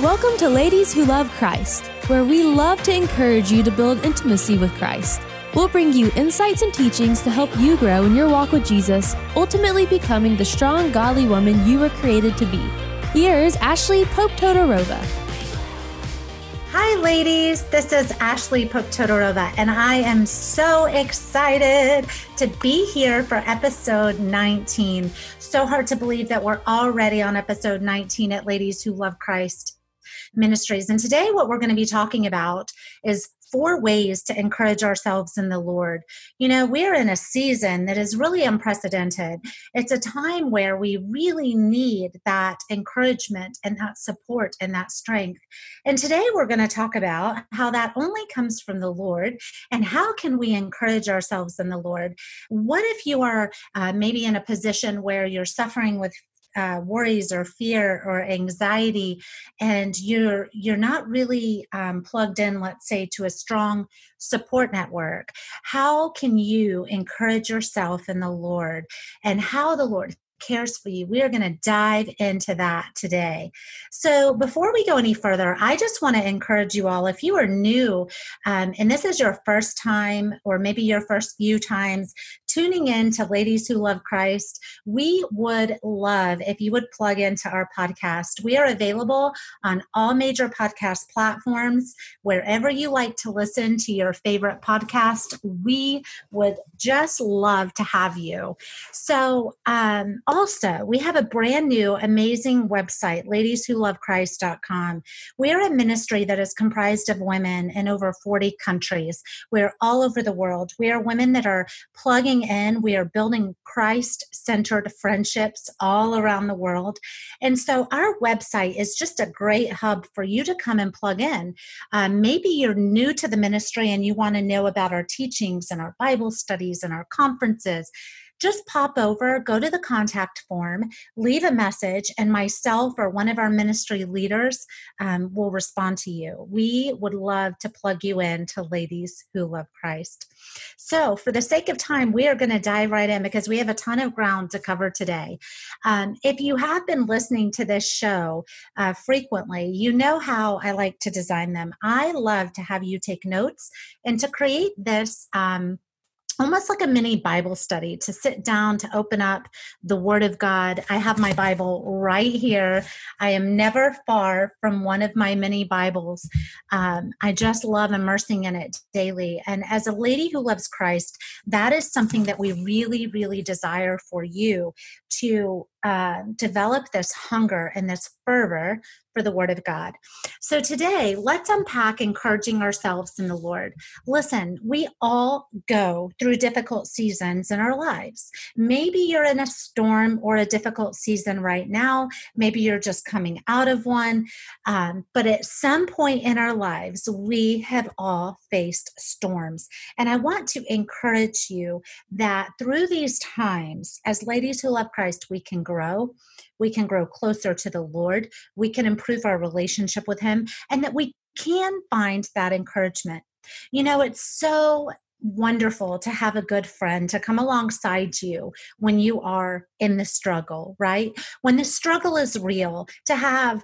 Welcome to Ladies Who Love Christ, where we love to encourage you to build intimacy with Christ. We'll bring you insights and teachings to help you grow in your walk with Jesus, ultimately becoming the strong, godly woman you were created to be. Here's Ashley Pope Todorova. Hi, ladies. This is Ashley Pope Todorova, and I am so excited to be here for episode 19. So hard to believe that we're already on episode 19 at Ladies Who Love Christ Ministries. And today, what we're going to be talking about is four ways to encourage ourselves in the Lord. You know, we're in a season that is really unprecedented. It's a time where we really need that encouragement and that support and that strength. And today we're going to talk about how that only comes from the Lord and how can we encourage ourselves in the Lord. What if you are uh, maybe in a position where you're suffering with uh, worries or fear or anxiety and you're you're not really um, plugged in let's say to a strong support network how can you encourage yourself in the lord and how the lord cares for you. We are going to dive into that today. So, before we go any further, I just want to encourage you all if you are new um, and this is your first time, or maybe your first few times tuning in to Ladies Who Love Christ, we would love if you would plug into our podcast. We are available on all major podcast platforms. Wherever you like to listen to your favorite podcast, we would just love to have you. So, um, also, we have a brand new, amazing website, ladieswholovechrist.com. We are a ministry that is comprised of women in over 40 countries. We're all over the world. We are women that are plugging in. We are building Christ centered friendships all around the world. And so our website is just a great hub for you to come and plug in. Um, maybe you're new to the ministry and you want to know about our teachings and our Bible studies and our conferences just pop over, go to the contact form, leave a message, and myself or one of our ministry leaders um, will respond to you. We would love to plug you in to ladies who love Christ. So, for the sake of time, we are going to dive right in because we have a ton of ground to cover today. Um, if you have been listening to this show uh, frequently, you know how I like to design them. I love to have you take notes and to create this. Um, almost like a mini Bible study to sit down to open up the Word of God. I have my Bible right here. I am never far from one of my mini Bibles. Um, I just love immersing in it daily. And as a lady who loves Christ, that is something that we really, really desire for you to uh, develop this hunger and this fervor for the Word of God. So today, let's unpack encouraging ourselves in the Lord. Listen, we all go through difficult seasons in our lives. Maybe you're in a storm or a difficult season right now. Maybe you're just coming out of one. Um, but at some point in our lives, we have all faced storms. And I want to encourage you that through these times, as ladies who love Christ, we can grow, we can grow closer to the Lord, we can improve our relationship with Him, and that we can find that encouragement. You know, it's so wonderful to have a good friend to come alongside you when you are in the struggle, right? When the struggle is real, to have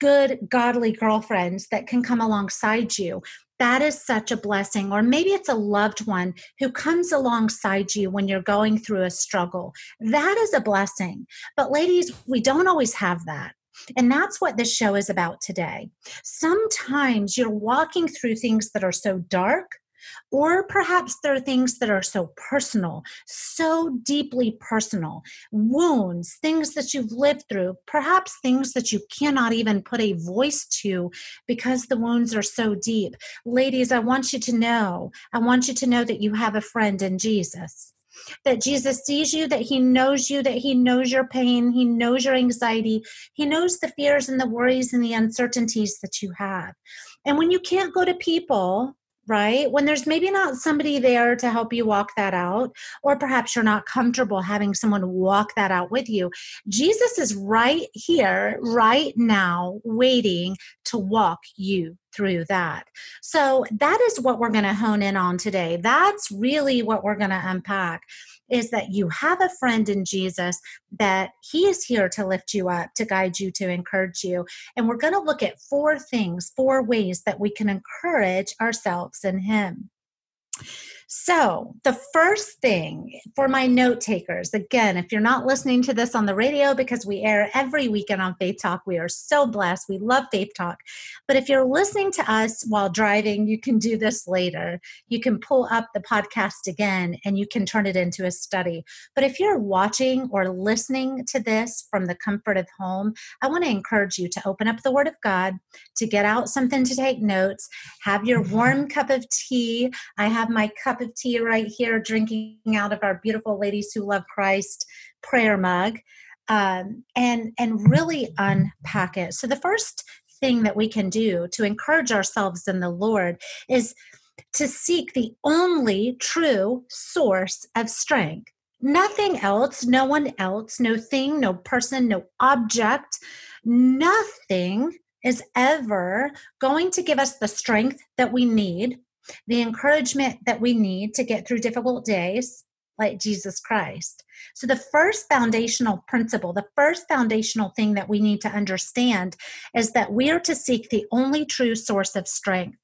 good, godly girlfriends that can come alongside you that is such a blessing. Or maybe it's a loved one who comes alongside you when you're going through a struggle. That is a blessing. But, ladies, we don't always have that. And that's what this show is about today. Sometimes you're walking through things that are so dark or perhaps there are things that are so personal, so deeply personal, wounds, things that you've lived through, perhaps things that you cannot even put a voice to because the wounds are so deep. Ladies, I want you to know, I want you to know that you have a friend in Jesus that Jesus sees you, that He knows you, that He knows your pain, He knows your anxiety, He knows the fears and the worries and the uncertainties that you have. And when you can't go to people right? When there's maybe not somebody there to help you walk that out, or perhaps you're not comfortable having someone walk that out with you, Jesus is right here, right now, waiting to walk you through that. So that is what we're going to hone in on today. That's really what we're going to unpack is that you have a friend in Jesus that he is here to lift you up, to guide you, to encourage you. And we're going to look at four things, four ways that we can encourage ourselves in him. So, the first thing for my note takers, again, if you're not listening to this on the radio because we air every weekend on Faith Talk, we are so blessed. We love Faith Talk. But if you're listening to us while driving, you can do this later. You can pull up the podcast again and you can turn it into a study. But if you're watching or listening to this from the comfort of home, I want to encourage you to open up the Word of God, to get out something to take notes, have your warm cup of tea. I have my cup cup of tea right here, drinking out of our beautiful Ladies Who Love Christ prayer mug, um, and and really unpack it. So the first thing that we can do to encourage ourselves in the Lord is to seek the only true source of strength. Nothing else, no one else, no thing, no person, no object, nothing is ever going to give us the strength that we need the encouragement that we need to get through difficult days, like Jesus Christ. So, the first foundational principle, the first foundational thing that we need to understand is that we are to seek the only true source of strength.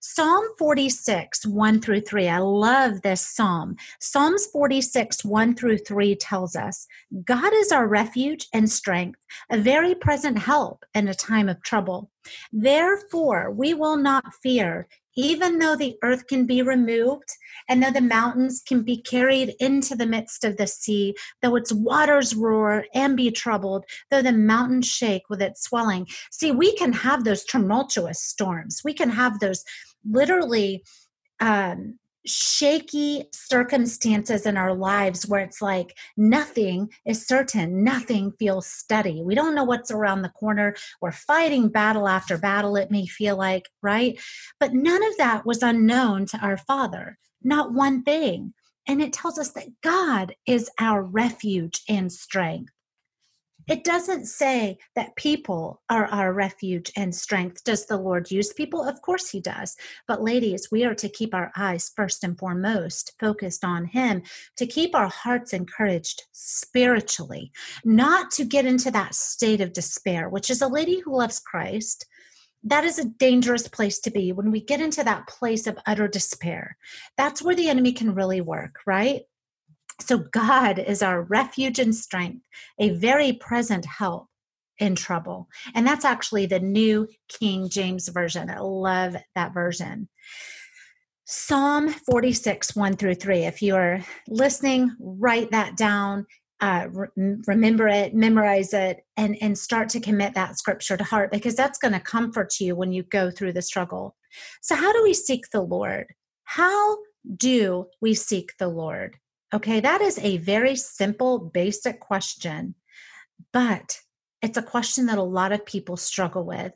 Psalm 46, 1 through 3. I love this psalm. Psalms 46, 1 through 3 tells us God is our refuge and strength, a very present help in a time of trouble. Therefore, we will not fear, even though the earth can be removed and though the mountains can be carried into the midst of the sea, though its waters roar and be troubled, though the mountains shake with its swelling. See, we can have those tumultuous storms. We can have those literally um, shaky circumstances in our lives where it's like nothing is certain, nothing feels steady. We don't know what's around the corner. We're fighting battle after battle, it may feel like, right? But none of that was unknown to our Father, not one thing. And it tells us that God is our refuge and strength. It doesn't say that people are our refuge and strength. Does the Lord use people? Of course, He does. But, ladies, we are to keep our eyes first and foremost focused on Him, to keep our hearts encouraged spiritually, not to get into that state of despair, which is a lady who loves Christ that is a dangerous place to be when we get into that place of utter despair. That's where the enemy can really work, right? So God is our refuge and strength, a very present help in trouble. And that's actually the new King James Version. I love that version. Psalm 46, 1 through 3. If you're listening, write that down. Uh, re- remember it, memorize it, and, and start to commit that scripture to heart because that's going to comfort you when you go through the struggle. So, how do we seek the Lord? How do we seek the Lord? Okay, that is a very simple, basic question, but it's a question that a lot of people struggle with.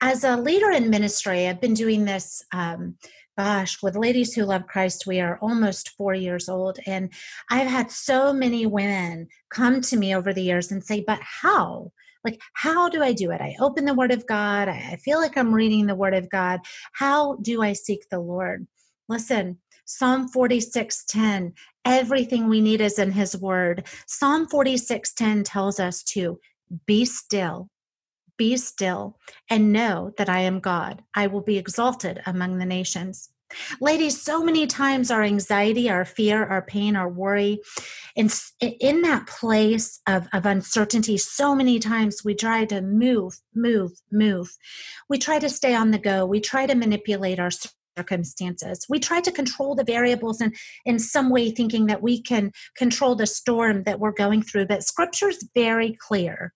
As a leader in ministry, I've been doing this, um, gosh, with Ladies Who Love Christ, we are almost four years old. And I've had so many women come to me over the years and say, but how? Like, how do I do it? I open the Word of God. I feel like I'm reading the Word of God. How do I seek the Lord? Listen, Psalm 46:10, everything we need is in his word. Psalm 46:10 tells us to be still, be still, and know that I am God. I will be exalted among the nations. Ladies, so many times our anxiety, our fear, our pain, our worry, in, in that place of, of uncertainty, so many times we try to move, move, move. We try to stay on the go. We try to manipulate our circumstances. We try to control the variables and in some way, thinking that we can control the storm that we're going through. But scripture is very clear.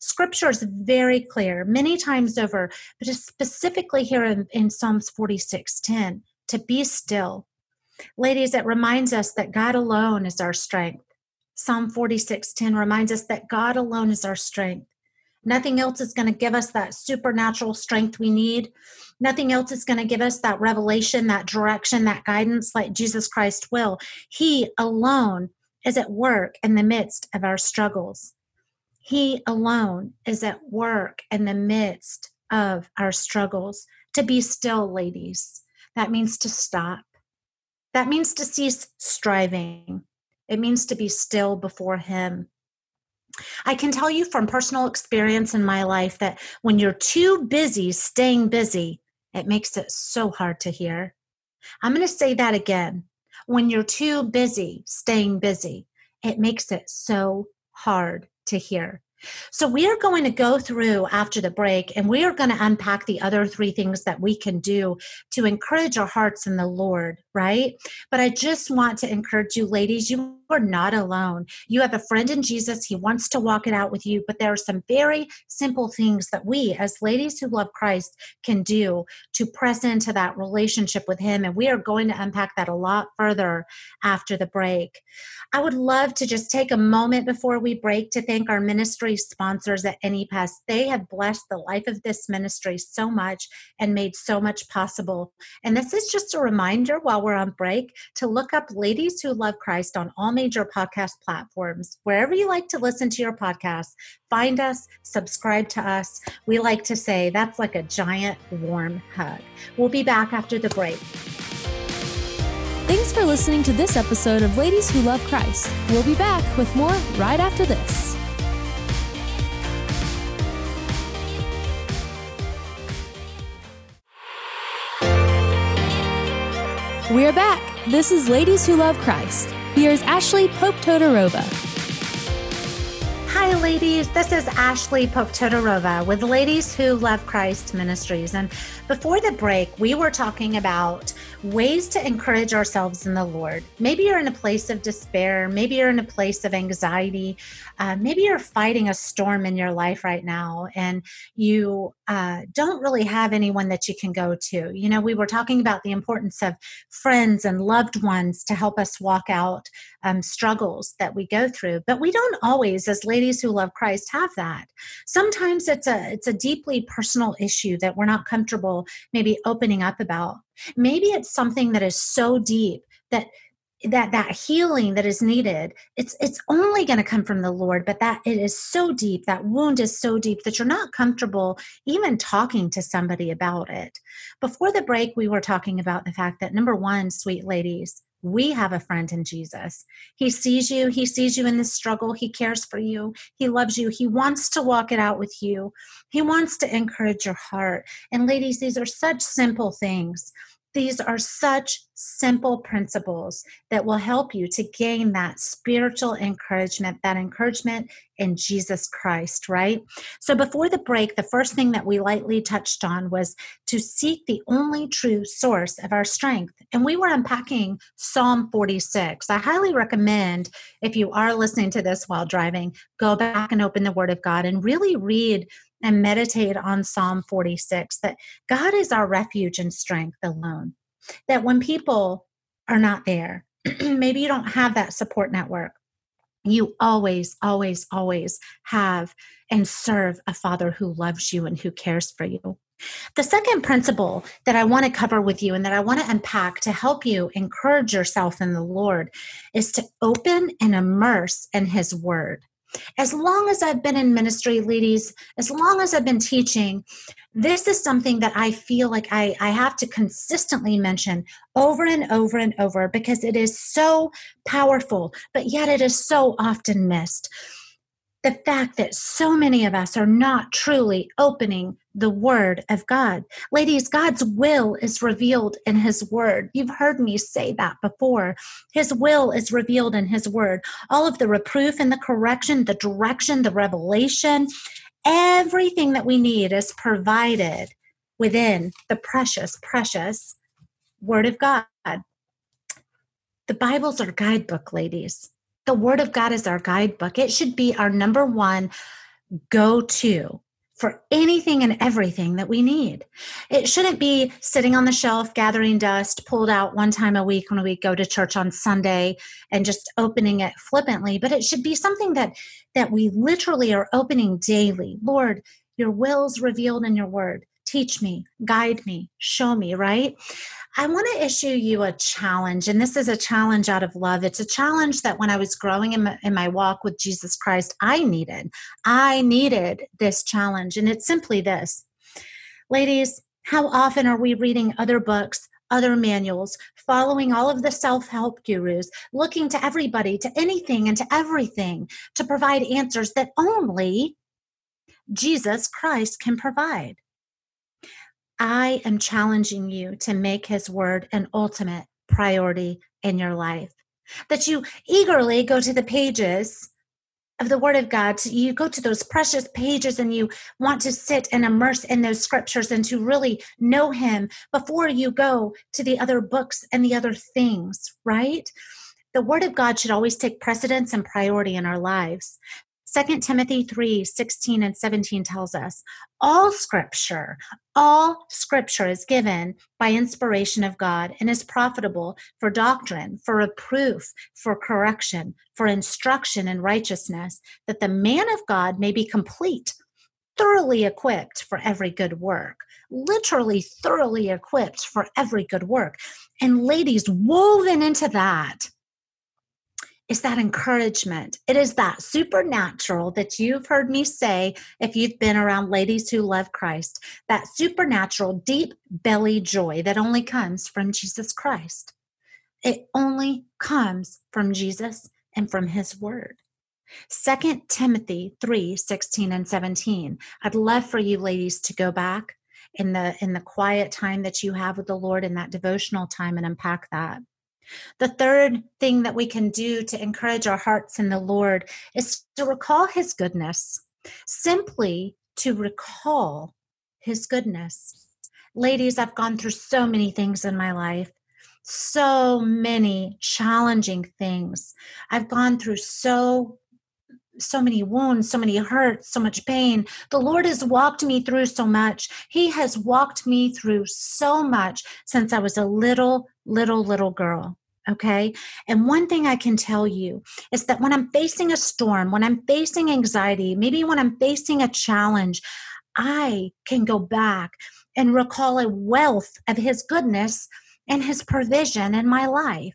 Scripture is very clear many times over, but specifically here in, in Psalms 46 10, to be still. Ladies, it reminds us that God alone is our strength. Psalm 46 10 reminds us that God alone is our strength. Nothing else is going to give us that supernatural strength we need. Nothing else is going to give us that revelation, that direction, that guidance like Jesus Christ will. He alone is at work in the midst of our struggles. He alone is at work in the midst of our struggles. To be still, ladies, that means to stop. That means to cease striving. it means to be still before Him. I can tell you from personal experience in my life that when you're too busy staying busy, it makes it so hard to hear. I'm going to say that again. When you're too busy staying busy, it makes it so hard to hear. So, we are going to go through after the break and we are going to unpack the other three things that we can do to encourage our hearts in the Lord, right? But I just want to encourage you, ladies, you are not alone. You have a friend in Jesus. He wants to walk it out with you, but there are some very simple things that we, as ladies who love Christ, can do to press into that relationship with Him. And we are going to unpack that a lot further after the break. I would love to just take a moment before we break to thank our ministry sponsors at AnyPest. They have blessed the life of this ministry so much and made so much possible. And this is just a reminder while we're on break to look up Ladies Who Love Christ on all major podcast platforms. Wherever you like to listen to your podcast, find us, subscribe to us. We like to say that's like a giant warm hug. We'll be back after the break. Thanks for listening to this episode of Ladies Who Love Christ. We'll be back with more right after this. We're back. This is Ladies Who Love Christ. Here's Ashley Pope Todorova. Hi, ladies. This is Ashley Pope Todorova with Ladies Who Love Christ Ministries. And before the break, we were talking about ways to encourage ourselves in the Lord. Maybe you're in a place of despair. Maybe you're in a place of anxiety. Uh, maybe you're fighting a storm in your life right now and you uh, don't really have anyone that you can go to. You know, we were talking about the importance of friends and loved ones to help us walk out um, struggles that we go through, but we don't always, as ladies who love Christ, have that. Sometimes it's a it's a deeply personal issue that we're not comfortable maybe opening up about. Maybe it's something that is so deep that that that healing that is needed it's it's only going to come from the lord but that it is so deep that wound is so deep that you're not comfortable even talking to somebody about it before the break we were talking about the fact that number one sweet ladies we have a friend in Jesus. He sees you. He sees you in this struggle. He cares for you. He loves you. He wants to walk it out with you. He wants to encourage your heart. And ladies, these are such simple things these are such simple principles that will help you to gain that spiritual encouragement, that encouragement in Jesus Christ, right? So, before the break, the first thing that we lightly touched on was to seek the only true source of our strength. And we were unpacking Psalm 46. I highly recommend, if you are listening to this while driving, go back and open the Word of God and really read and meditate on Psalm 46 that God is our refuge and strength alone. That when people are not there, maybe you don't have that support network, you always, always, always have and serve a father who loves you and who cares for you. The second principle that I want to cover with you and that I want to unpack to help you encourage yourself in the Lord is to open and immerse in His Word. As long as I've been in ministry, ladies, as long as I've been teaching, this is something that I feel like I, I have to consistently mention over and over and over because it is so powerful, but yet it is so often missed the fact that so many of us are not truly opening the Word of God. Ladies, God's will is revealed in His Word. You've heard me say that before. His will is revealed in His Word. All of the reproof and the correction, the direction, the revelation, everything that we need is provided within the precious, precious Word of God. The Bible's our guidebook, ladies. The Word of God is our guidebook. It should be our number one go to for anything and everything that we need. It shouldn't be sitting on the shelf, gathering dust, pulled out one time a week when we go to church on Sunday and just opening it flippantly, but it should be something that that we literally are opening daily. Lord, your will's revealed in your word. Teach me, guide me, show me, right? I want to issue you a challenge, and this is a challenge out of love. It's a challenge that when I was growing in my, in my walk with Jesus Christ, I needed. I needed this challenge, and it's simply this. Ladies, how often are we reading other books, other manuals, following all of the self help gurus, looking to everybody, to anything, and to everything to provide answers that only Jesus Christ can provide. I am challenging you to make his word an ultimate priority in your life. That you eagerly go to the pages of the Word of God. You go to those precious pages and you want to sit and immerse in those scriptures and to really know Him before you go to the other books and the other things, right? The Word of God should always take precedence and priority in our lives. 2 Timothy 3 16 and 17 tells us all scripture, all scripture is given by inspiration of God and is profitable for doctrine, for reproof, for correction, for instruction in righteousness, that the man of God may be complete, thoroughly equipped for every good work. Literally, thoroughly equipped for every good work. And ladies, woven into that is that encouragement. It is that supernatural that you've heard me say if you've been around ladies who love Christ, that supernatural, deep belly joy that only comes from Jesus Christ. It only comes from Jesus and from his word. 2 Timothy 3 16 and 17. I'd love for you ladies to go back in the in the quiet time that you have with the Lord in that devotional time and unpack that. The third thing that we can do to encourage our hearts in the Lord is to recall His goodness, simply to recall His goodness. Ladies, I've gone through so many things in my life, so many challenging things. I've gone through so so many wounds, so many hurts, so much pain. The Lord has walked me through so much. He has walked me through so much since I was a little, little, little girl. Okay. And one thing I can tell you is that when I'm facing a storm, when I'm facing anxiety, maybe when I'm facing a challenge, I can go back and recall a wealth of His goodness and His provision in my life.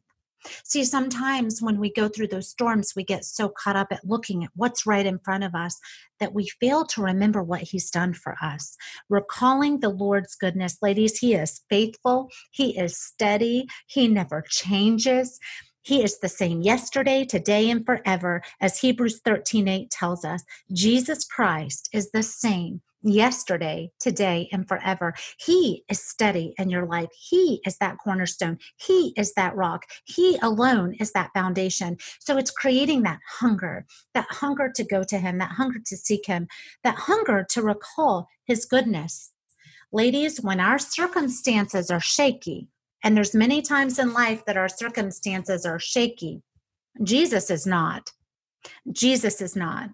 See, sometimes when we go through those storms, we get so caught up at looking at what's right in front of us that we fail to remember what He's done for us. Recalling the Lord's goodness, ladies, He is faithful, He is steady, He never changes. He is the same yesterday, today, and forever, as Hebrews 13 8 tells us. Jesus Christ is the same yesterday, today, and forever. He is steady in your life. He is that cornerstone. He is that rock. He alone is that foundation. So it's creating that hunger, that hunger to go to Him, that hunger to seek Him, that hunger to recall His goodness. Ladies, when our circumstances are shaky, and there's many times in life that our circumstances are shaky, Jesus is not. Jesus is not.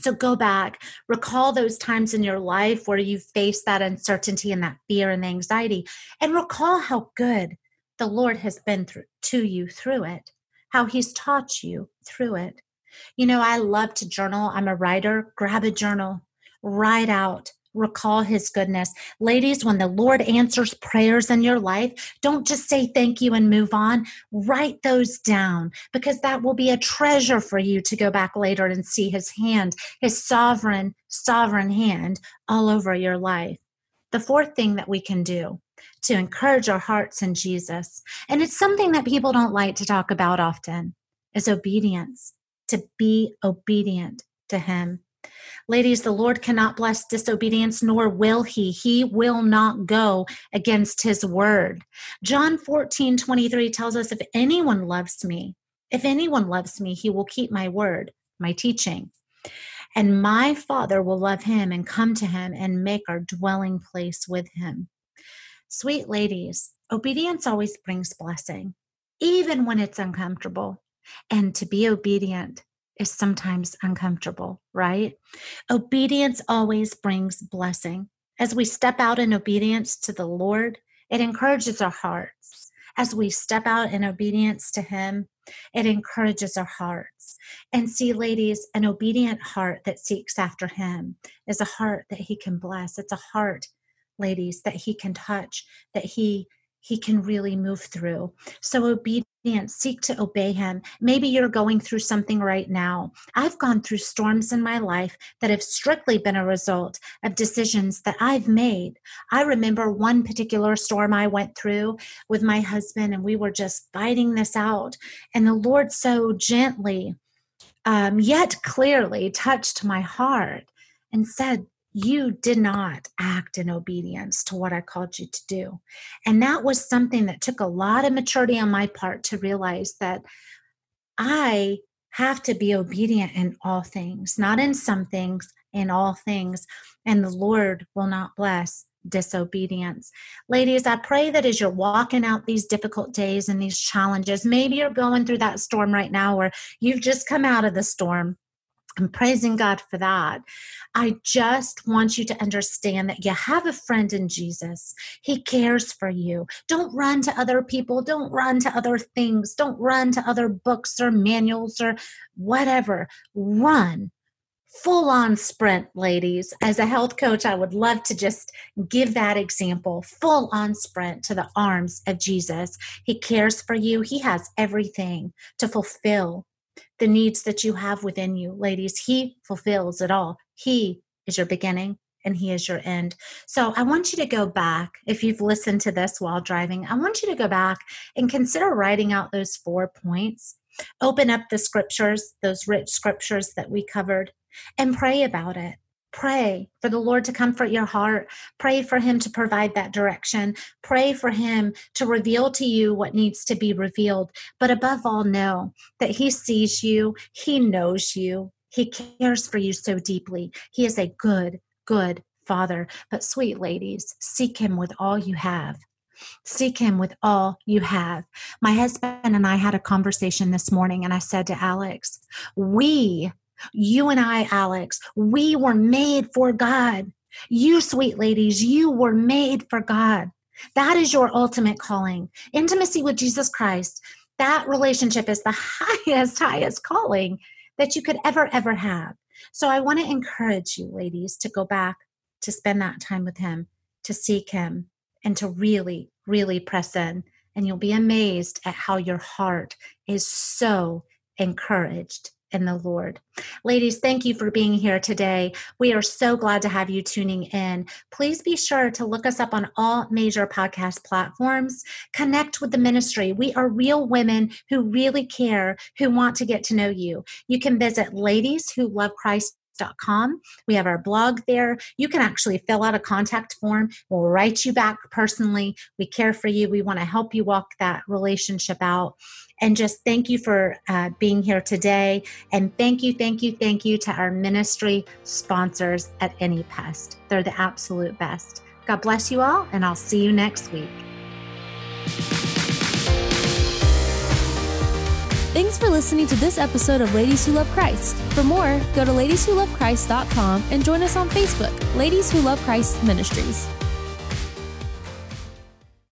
So go back, recall those times in your life where you faced that uncertainty and that fear and the anxiety, and recall how good the Lord has been through, to you through it, how He's taught you through it. You know, I love to journal. I'm a writer. Grab a journal, write out recall his goodness. Ladies, when the Lord answers prayers in your life, don't just say thank you and move on. Write those down because that will be a treasure for you to go back later and see his hand, his sovereign, sovereign hand all over your life. The fourth thing that we can do to encourage our hearts in Jesus, and it's something that people don't like to talk about often, is obedience, to be obedient to him. Ladies, the Lord cannot bless disobedience, nor will he. He will not go against his word. John 14, 23 tells us if anyone loves me, if anyone loves me, he will keep my word, my teaching. And my Father will love him and come to him and make our dwelling place with him. Sweet ladies, obedience always brings blessing, even when it's uncomfortable. And to be obedient is sometimes uncomfortable, right? Obedience always brings blessing. As we step out in obedience to the Lord, it encourages our hearts. As we step out in obedience to Him, it encourages our hearts. And see, ladies, an obedient heart that seeks after Him is a heart that He can bless. It's a heart, ladies, that He can touch, that He he can really move through. So obedience obedience, seek to obey Him. Maybe you're going through something right now. I've gone through storms in my life that have strictly been a result of decisions that I've made. I remember one particular storm I went through with my husband, and we were just fighting this out. And the Lord so gently, um, yet clearly touched my heart and said, you did not act in obedience to what I called you to do. And that was something that took a lot of maturity on my part to realize that I have to be obedient in all things, not in some things, in all things. And the Lord will not bless disobedience. Ladies, I pray that as you're walking out these difficult days and these challenges, maybe you're going through that storm right now or you've just come out of the storm. I'm praising God for that. I just want you to understand that you have a friend in Jesus. He cares for you. Don't run to other people. Don't run to other things. Don't run to other books or manuals or whatever. Run full on sprint, ladies. As a health coach, I would love to just give that example full on sprint to the arms of Jesus. He cares for you, He has everything to fulfill the needs that you have within you, ladies. He fulfills it all. He is your beginning and He is your end. So I want you to go back, if you've listened to this while driving, I want you to go back and consider writing out those four points. Open up the scriptures, those rich scriptures that we covered, and pray about it. Pray for the Lord to comfort your heart. Pray for Him to provide that direction. Pray for Him to reveal to you what needs to be revealed. But above all, know that He sees you, He knows you, He cares for you so deeply. He is a good, good Father. But, sweet ladies, seek Him with all you have. Seek him with all you have. My husband and I had a conversation this morning, and I said to Alex, We you and I, Alex, we were made for God. You, sweet ladies, you were made for God. That is your ultimate calling. Intimacy with Jesus Christ, that relationship is the highest, highest calling that you could ever, ever have. So I want to encourage you, ladies, to go back to spend that time with Him, to seek Him, and to really, really press in. And you'll be amazed at how your heart is so encouraged in the Lord. Ladies, thank you for being here today. We are so glad to have you tuning in. Please be sure to look us up on all major podcast platforms. Connect with the ministry. We are real women who really care, who want to get to know you. You can visit Ladies Who Love Christ Com. We have our blog there. You can actually fill out a contact form. We'll write you back personally. We care for you. We want to help you walk that relationship out. And just thank you for uh, being here today. And thank you, thank you, thank you to our ministry sponsors at AnyPest. They're the absolute best. God bless you all, and I'll see you next week. Thanks for listening to this episode of Ladies Who Love Christ. For more, go to ladieswholovechrist.com and join us on Facebook, Ladies Who Love Christ Ministries.